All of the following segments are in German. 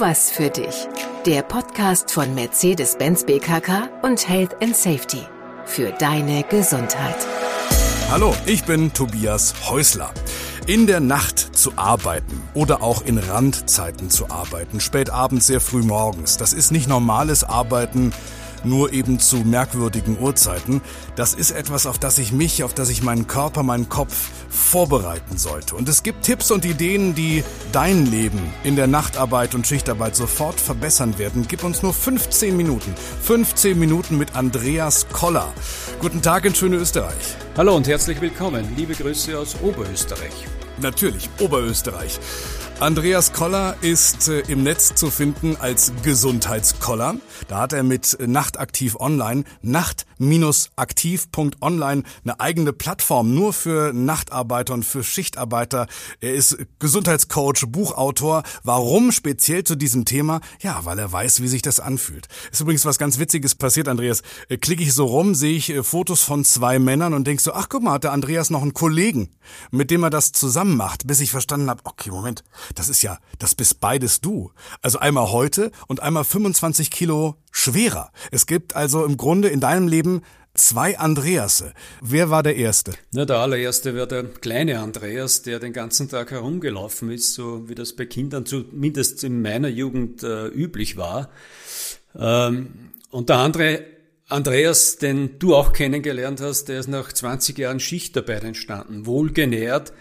was für dich. Der Podcast von Mercedes-Benz BKK und Health and Safety. Für deine Gesundheit. Hallo, ich bin Tobias Häusler. In der Nacht zu arbeiten oder auch in Randzeiten zu arbeiten, spät abends, sehr früh morgens, das ist nicht normales Arbeiten, nur eben zu merkwürdigen Uhrzeiten. Das ist etwas, auf das ich mich, auf das ich meinen Körper, meinen Kopf vorbereiten sollte. Und es gibt Tipps und Ideen, die dein Leben in der Nachtarbeit und Schichtarbeit sofort verbessern werden. Gib uns nur 15 Minuten. 15 Minuten mit Andreas Koller. Guten Tag in schöne Österreich. Hallo und herzlich willkommen. Liebe Grüße aus Oberösterreich. Natürlich, Oberösterreich. Andreas Koller ist äh, im Netz zu finden als Gesundheitskoller. Da hat er mit Nachtaktiv Online, nacht-aktiv.online, eine eigene Plattform nur für Nachtarbeiter und für Schichtarbeiter. Er ist Gesundheitscoach, Buchautor. Warum speziell zu diesem Thema? Ja, weil er weiß, wie sich das anfühlt. Ist übrigens was ganz Witziges passiert, Andreas. Äh, klicke ich so rum, sehe ich äh, Fotos von zwei Männern und denk so, ach guck mal, hat der Andreas noch einen Kollegen, mit dem er das zusammen macht, bis ich verstanden habe, okay, Moment, das ist ja, das bist beides du. Also einmal heute und einmal 25 Kilo schwerer. Es gibt also im Grunde in deinem Leben zwei Andreasse. Wer war der Erste? Na, der allererste war der kleine Andreas, der den ganzen Tag herumgelaufen ist, so wie das bei Kindern zumindest in meiner Jugend äh, üblich war. Ähm, und der andere Andreas, den du auch kennengelernt hast, der ist nach 20 Jahren Schichtarbeit entstanden, wohlgenährt,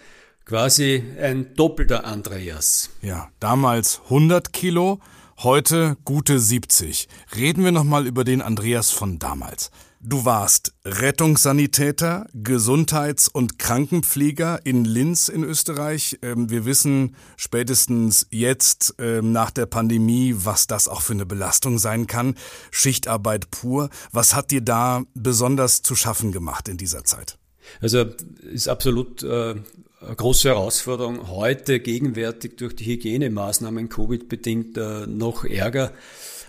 Quasi ein doppelter Andreas. Ja, damals 100 Kilo, heute gute 70. Reden wir nochmal über den Andreas von damals. Du warst Rettungssanitäter, Gesundheits- und Krankenpfleger in Linz in Österreich. Ähm, wir wissen spätestens jetzt ähm, nach der Pandemie, was das auch für eine Belastung sein kann. Schichtarbeit pur. Was hat dir da besonders zu schaffen gemacht in dieser Zeit? Also ist absolut äh, große Herausforderung. Heute gegenwärtig durch die Hygienemaßnahmen Covid-bedingt äh, noch ärger.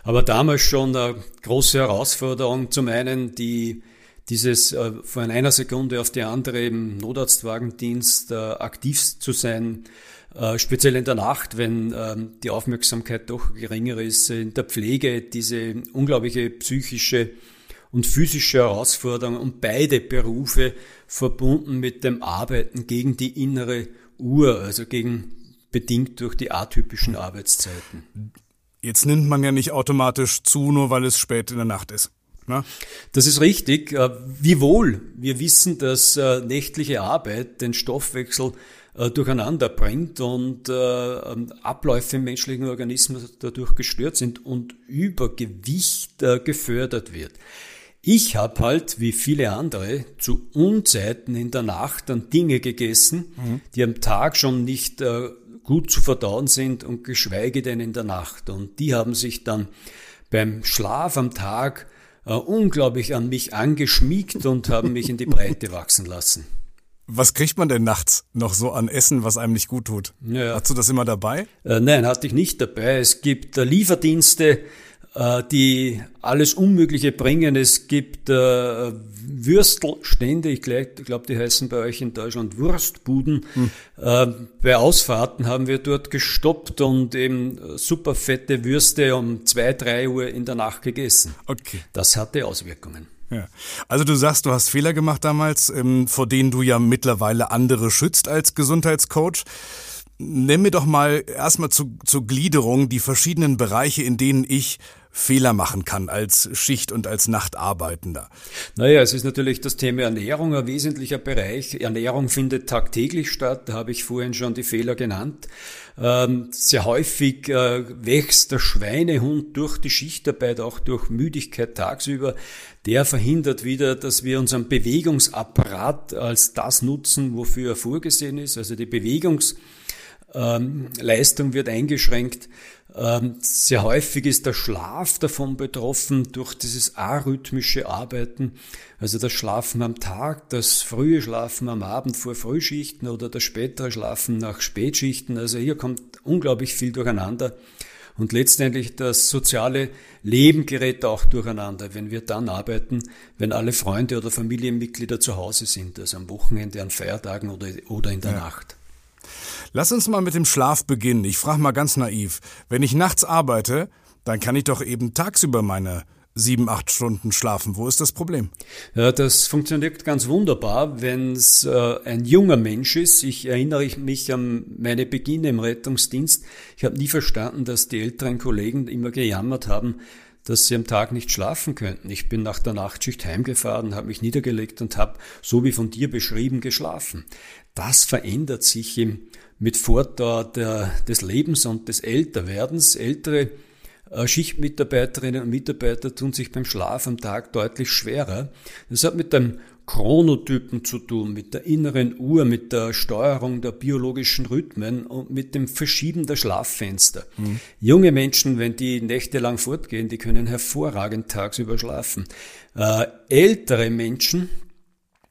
Aber damals schon eine große Herausforderung. Zum einen die dieses äh, von einer Sekunde auf die andere im Notarztwagendienst äh, aktiv zu sein, speziell in der Nacht, wenn ähm, die Aufmerksamkeit doch geringer ist, in der Pflege diese unglaubliche psychische und physische Herausforderungen und beide Berufe verbunden mit dem Arbeiten gegen die innere Uhr, also gegen bedingt durch die atypischen Arbeitszeiten. Jetzt nimmt man ja nicht automatisch zu, nur weil es spät in der Nacht ist. Na? Das ist richtig. Äh, wiewohl wir wissen, dass äh, nächtliche Arbeit den Stoffwechsel äh, durcheinander bringt und ähm, Abläufe im menschlichen Organismus dadurch gestört sind und Übergewicht gefördert wird. Ich habe halt, wie viele andere, zu Unzeiten in der Nacht dann Dinge gegessen, mhm. die am Tag schon nicht äh, gut zu verdauen sind und geschweige denn in der Nacht. Und die haben sich dann beim Schlaf am Tag äh, unglaublich an mich angeschmiegt und haben mich in die Breite wachsen lassen. Was kriegt man denn nachts noch so an Essen, was einem nicht gut tut? Ja. Hast du das immer dabei? Äh, nein, hatte ich nicht dabei. Es gibt äh, Lieferdienste, die alles Unmögliche bringen. Es gibt äh, Würstelstände, ich glaube, die heißen bei euch in Deutschland Wurstbuden. Hm. Äh, bei Ausfahrten haben wir dort gestoppt und eben super fette Würste um zwei, drei Uhr in der Nacht gegessen. Okay. Das hatte Auswirkungen. Ja. Also du sagst, du hast Fehler gemacht damals, ähm, vor denen du ja mittlerweile andere schützt als Gesundheitscoach. Nenn mir doch mal erstmal zu, zur Gliederung die verschiedenen Bereiche, in denen ich Fehler machen kann als Schicht- und als Nachtarbeitender? Naja, es ist natürlich das Thema Ernährung ein wesentlicher Bereich. Ernährung findet tagtäglich statt, da habe ich vorhin schon die Fehler genannt. Ähm, sehr häufig äh, wächst der Schweinehund durch die Schichtarbeit, auch durch Müdigkeit tagsüber. Der verhindert wieder, dass wir unseren Bewegungsapparat als das nutzen, wofür er vorgesehen ist. Also die Bewegungsleistung ähm, wird eingeschränkt. Ähm, sehr häufig ist der Schlaf davon betroffen durch dieses arrhythmische Arbeiten, also das Schlafen am Tag, das frühe Schlafen am Abend vor Frühschichten oder das spätere Schlafen nach Spätschichten. Also hier kommt unglaublich viel durcheinander. Und letztendlich das soziale Leben gerät auch durcheinander, wenn wir dann arbeiten, wenn alle Freunde oder Familienmitglieder zu Hause sind, also am Wochenende, an Feiertagen oder, oder in der ja. Nacht. Lass uns mal mit dem Schlaf beginnen. Ich frage mal ganz naiv. Wenn ich nachts arbeite, dann kann ich doch eben tagsüber meine sieben, acht Stunden schlafen. Wo ist das Problem? Ja, das funktioniert ganz wunderbar, wenn es äh, ein junger Mensch ist. Ich erinnere mich an meine Beginne im Rettungsdienst. Ich habe nie verstanden, dass die älteren Kollegen immer gejammert haben, dass sie am Tag nicht schlafen könnten. Ich bin nach der Nachtschicht heimgefahren, habe mich niedergelegt und habe, so wie von dir beschrieben, geschlafen. Das verändert sich im, mit Fortdauer der, des Lebens und des Älterwerdens. Ältere äh, Schichtmitarbeiterinnen und Mitarbeiter tun sich beim Schlaf am Tag deutlich schwerer. Das hat mit dem Chronotypen zu tun, mit der inneren Uhr, mit der Steuerung der biologischen Rhythmen und mit dem Verschieben der Schlaffenster. Mhm. Junge Menschen, wenn die nächtelang fortgehen, die können hervorragend tagsüber schlafen. Äh, ältere Menschen,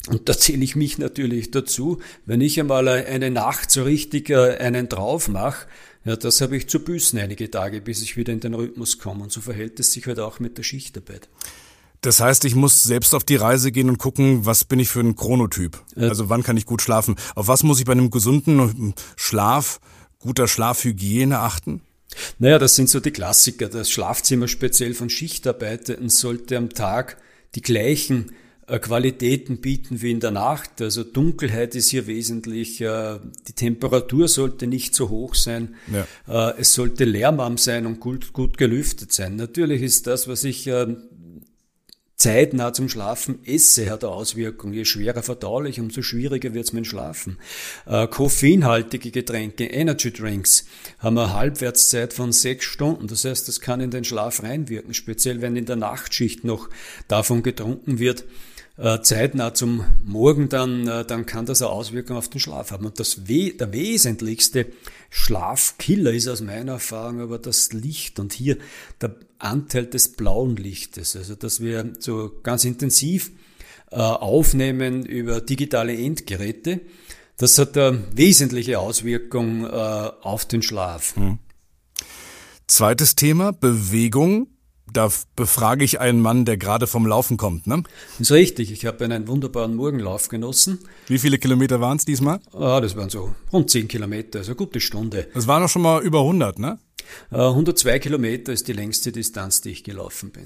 und da zähle ich mich natürlich dazu, wenn ich einmal eine Nacht so richtig äh, einen drauf mache, ja, das habe ich zu büßen einige Tage, bis ich wieder in den Rhythmus komme. Und so verhält es sich halt auch mit der Schichtarbeit. Das heißt, ich muss selbst auf die Reise gehen und gucken, was bin ich für ein Chronotyp? Also wann kann ich gut schlafen? Auf was muss ich bei einem gesunden Schlaf, guter Schlafhygiene achten? Naja, das sind so die Klassiker. Das Schlafzimmer speziell von Schichtarbeitenden sollte am Tag die gleichen äh, Qualitäten bieten wie in der Nacht. Also Dunkelheit ist hier wesentlich. Äh, die Temperatur sollte nicht so hoch sein. Ja. Äh, es sollte lärmarm sein und gut, gut gelüftet sein. Natürlich ist das, was ich zeitnah zum Schlafen esse, hat eine Auswirkung. Je schwerer verdaulich, umso schwieriger wird es mit dem Schlafen. Äh, koffeinhaltige Getränke, Energy Drinks, haben eine Halbwertszeit von sechs Stunden. Das heißt, das kann in den Schlaf reinwirken, speziell wenn in der Nachtschicht noch davon getrunken wird zeitnah zum Morgen, dann, äh, dann kann das eine Auswirkung auf den Schlaf haben. Und das We der wesentlichste Schlafkiller ist aus meiner Erfahrung aber das Licht und hier der Anteil des blauen Lichtes. Also dass wir so ganz intensiv äh, aufnehmen über digitale Endgeräte. Das hat eine wesentliche Auswirkung äh, auf den Schlaf. Hm. Zweites Thema, Bewegung da befrage ich einen Mann, der gerade vom Laufen kommt, ne? Das ist richtig. Ich habe einen wunderbaren Morgenlauf genossen. Wie viele Kilometer waren es diesmal? Ah, das waren so rund 10 Kilometer, also eine gute Stunde. Das waren doch schon mal über 100, ne? 102 äh, Kilometer ist die längste Distanz, die ich gelaufen bin.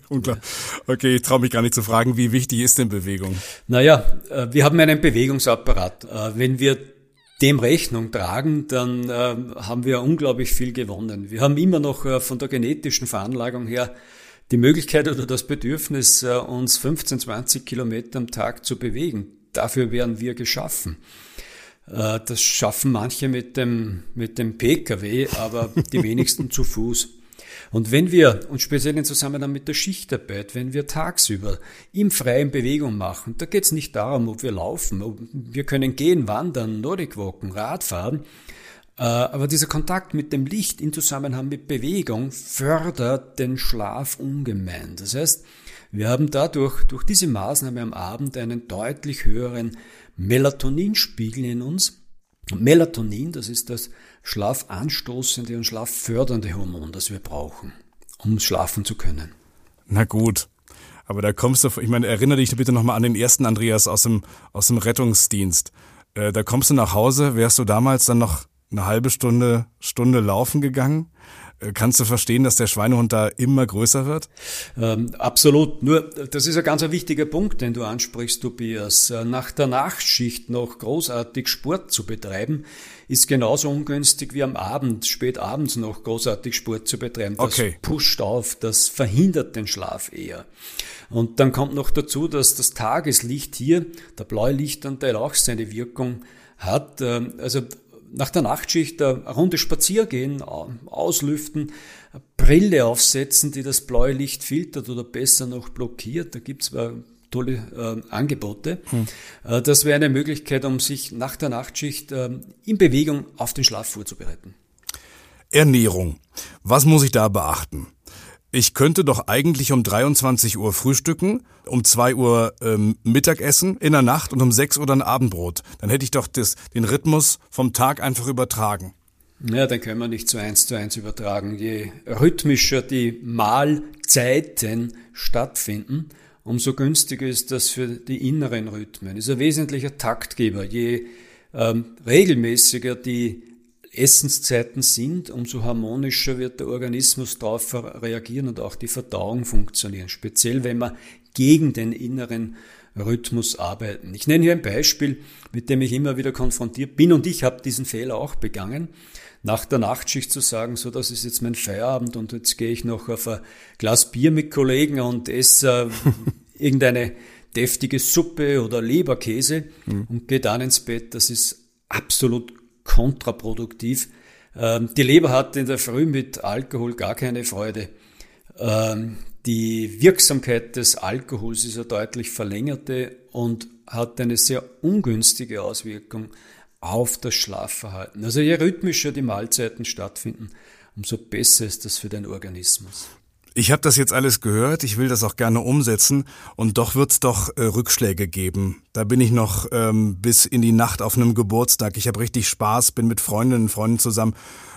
Unklar. Okay, ich traue mich gar nicht zu fragen, wie wichtig ist denn Bewegung? Naja, äh, wir haben einen Bewegungsapparat. Äh, wenn wir dem Rechnung tragen, dann äh, haben wir unglaublich viel gewonnen. Wir haben immer noch äh, von der genetischen Veranlagung her die Möglichkeit oder das Bedürfnis, äh, uns 15, 20 Kilometer am Tag zu bewegen. Dafür wären wir geschaffen. Äh, das schaffen manche mit dem, mit dem Pkw, aber die wenigsten zu Fuß. Und wenn wir, und speziell in Zusammenhang mit der Schichtarbeit, wenn wir tagsüber im freien Bewegung machen, da geht es nicht darum, ob wir laufen, ob wir können gehen, wandern, Nordic walken, Radfahren, äh, aber dieser Kontakt mit dem Licht in Zusammenhang mit Bewegung fördert den Schlaf ungemein. Das heißt, wir haben dadurch, durch diese Maßnahme am Abend einen deutlich höheren Melatoninspiegel in uns. Melatonin, das ist das schlafanstoßende und schlaffördernde Hormon, das wir brauchen, um schlafen zu können. Na gut. Aber da kommst du, ich meine, erinnere dich bitte nochmal an den ersten Andreas aus dem, aus dem Rettungsdienst. Äh, da kommst du nach Hause, wärst du damals dann noch eine halbe Stunde, Stunde laufen gegangen? Äh, kannst du verstehen, dass der Schweinehund da immer größer wird? Ähm, absolut. Nur, das ist ein ganz wichtiger Punkt, den du ansprichst, Tobias. Äh, nach der Nachtschicht noch großartig Sport zu betreiben, ist genauso ungünstig wie am Abend, spät abends noch großartig Sport zu betreiben. Das okay. pusht auf, das verhindert den Schlaf eher. Und dann kommt noch dazu, dass das Tageslicht hier, der blaue Lichtanteil auch seine Wirkung hat. Ähm, also nach der Nachtschicht eine Runde spazieren auslüften, Brille aufsetzen, die das blaue Licht filtert oder besser noch blockiert. Da gibt's tolle äh, Angebote. Hm. Äh, das wäre eine Möglichkeit, um sich nach der Nachtschicht äh, in Bewegung auf den Schlaf vorzubereiten. Ernährung. Was muss ich da beachten? Ich könnte doch eigentlich um 23 Uhr frühstücken, um 2 Uhr ähm, Mittagessen in der Nacht und um 6 Uhr dann Abendbrot. Dann hätte ich doch das, den Rhythmus vom Tag einfach übertragen. Ja, den können wir nicht so eins zu eins übertragen. Je rhythmischer die Mahlzeiten stattfinden, umso günstiger ist das für die inneren Rhythmen. Ist ein wesentlicher Taktgeber. Je ähm, regelmäßiger die Essenszeiten sind, umso harmonischer wird der Organismus darauf reagieren und auch die Verdauung funktionieren. Speziell wenn wir gegen den inneren Rhythmus arbeiten. Ich nenne hier ein Beispiel, mit dem ich immer wieder konfrontiert bin und ich habe diesen Fehler auch begangen, nach der Nachtschicht zu sagen, so das ist jetzt mein Feierabend und jetzt gehe ich noch auf ein Glas Bier mit Kollegen und esse äh, irgendeine deftige Suppe oder Leberkäse mhm. und gehe dann ins Bett. Das ist absolut kontraproduktiv. Ähm, die Leber hat in der Früh mit Alkohol gar keine Freude. Ähm, die Wirksamkeit des Alkohols ist eine deutlich verlängerte und hat eine sehr ungünstige Auswirkung auf das Schlafverhalten. Also je rhythmischer die Mahlzeiten stattfinden, umso besser ist das für den Organismus. Ich habe das jetzt alles gehört, ich will das auch gerne umsetzen und doch wird's doch äh, Rückschläge geben. Da bin ich noch ähm, bis in die Nacht auf einem Geburtstag. Ich habe richtig Spaß, bin mit Freundinnen und Freunden zusammen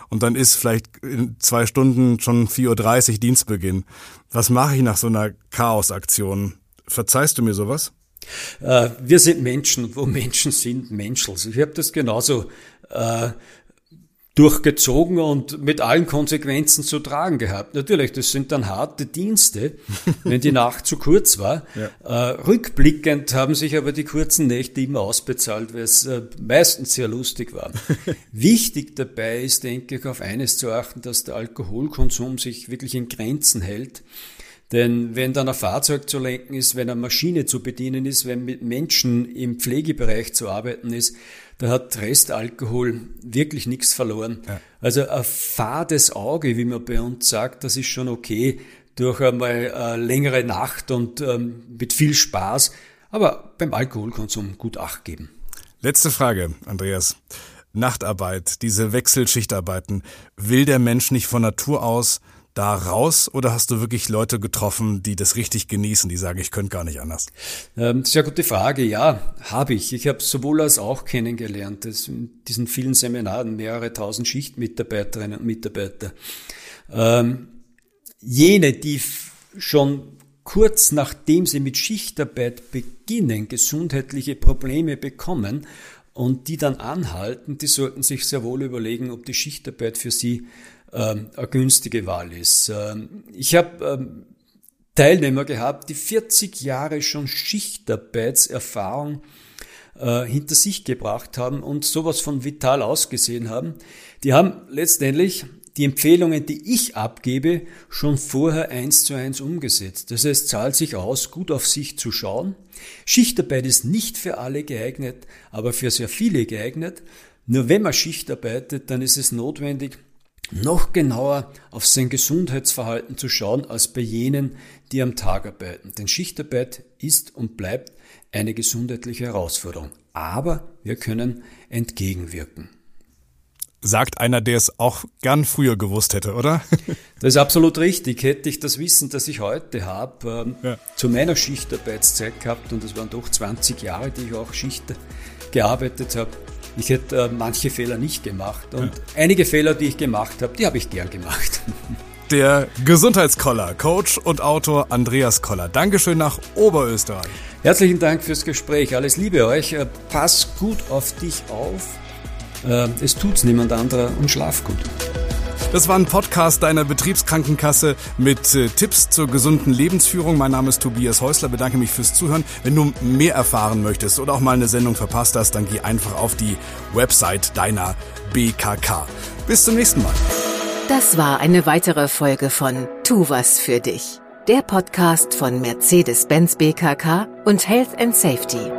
und dann ist vielleicht in zwei Stunden schon 4.30 Uhr Dienstbeginn. Was mache ich nach so einer Chaosaktion? Verzeihst du mir sowas? Äh, wir sind Menschen, wo Menschen sind Menschels. Ich habe das genauso äh, durchgezogen und mit allen Konsequenzen zu tragen gehabt. Natürlich, das sind dann harte Dienste, wenn die Nacht zu kurz war. Ja. Äh, rückblickend haben sich aber die kurzen Nächte immer ausbezahlt, weil es äh, meistens sehr lustig war. Wichtig dabei ist, denke ich, auf eines zu achten, dass der Alkoholkonsum sich wirklich in Grenzen hält. Denn wenn dann ein Fahrzeug zu lenken ist, wenn eine Maschine zu bedienen ist, wenn mit Menschen im Pflegebereich zu arbeiten ist, da hat Restalkohol wirklich nichts verloren. Ja. Also ein fades Auge, wie man bei uns sagt, das ist schon okay durch einmal eine längere Nacht und ähm, mit viel Spaß, aber beim Alkoholkonsum gut Acht geben. Letzte Frage, Andreas. Nachtarbeit, diese Wechselschichtarbeiten, will der Mensch nicht von Natur aus da raus oder hast du wirklich Leute getroffen, die das richtig genießen, die sagen, ich könnte gar nicht anders? Ähm, sehr gute Frage. Ja, habe ich. Ich habe sowohl als auch kennengelernt. Das in diesen vielen Seminaren mehrere tausend Schichtmitarbeiterinnen und Mitarbeiter. Ähm, jene, die schon kurz nachdem sie mit Schichtarbeit beginnen, gesundheitliche Probleme bekommen und die dann anhalten, die sollten sich sehr wohl überlegen, ob die Schichtarbeit für sie eine günstige Wahl ist. Ähm, ich habe ähm, Teilnehmer gehabt, die 40 Jahre schon Schichtarbeitserfahrung äh, hinter sich gebracht haben und sowas von vital ausgesehen haben. Die haben letztendlich die Empfehlungen, die ich abgebe, schon vorher eins zu eins umgesetzt. Das heißt, es zahlt sich aus, gut auf sich zu schauen. Schichtarbeit ist nicht für alle geeignet, aber für sehr viele geeignet. Nur wenn man Schicht arbeitet, dann ist es notwendig, noch genauer auf sein Gesundheitsverhalten zu schauen als bei jenen, die am Tag arbeiten. Denn Schichtarbeit ist und bleibt eine gesundheitliche Herausforderung. Aber wir können entgegenwirken. Sagt einer, der es auch gern früher gewusst hätte, oder? Das ist absolut richtig. Hätte ich das Wissen, das ich heute habe, ähm, ja. zu meiner Schichtarbeitszeit gehabt, und das waren doch 20 Jahre, die ich auch Schicht gearbeitet habe, ich hätte äh, manche Fehler nicht gemacht. Und ja. einige Fehler, die ich gemacht habe, die habe ich gern gemacht. Der Gesundheitskoller, Coach und Autor Andreas Koller. Dankeschön nach Oberösterreich. Herzlichen Dank fürs Gespräch. Alles Liebe euch. Äh, pass gut auf dich auf. Äh, es tut's niemand anderer und schlaf gut. Das war ein Podcast deiner Betriebskrankenkasse mit äh, Tipps zur gesunden Lebensführung. Mein Name ist Tobias Häusler. Bedanke mich fürs Zuhören. Wenn du mehr erfahren möchtest oder auch mal eine Sendung verpasst hast, dann geh einfach auf die Website deiner BKK. Bis zum nächsten Mal. Das war eine weitere Folge von Tu was für dich. Der Podcast von Mercedes-Benz BKK und Health and Safety.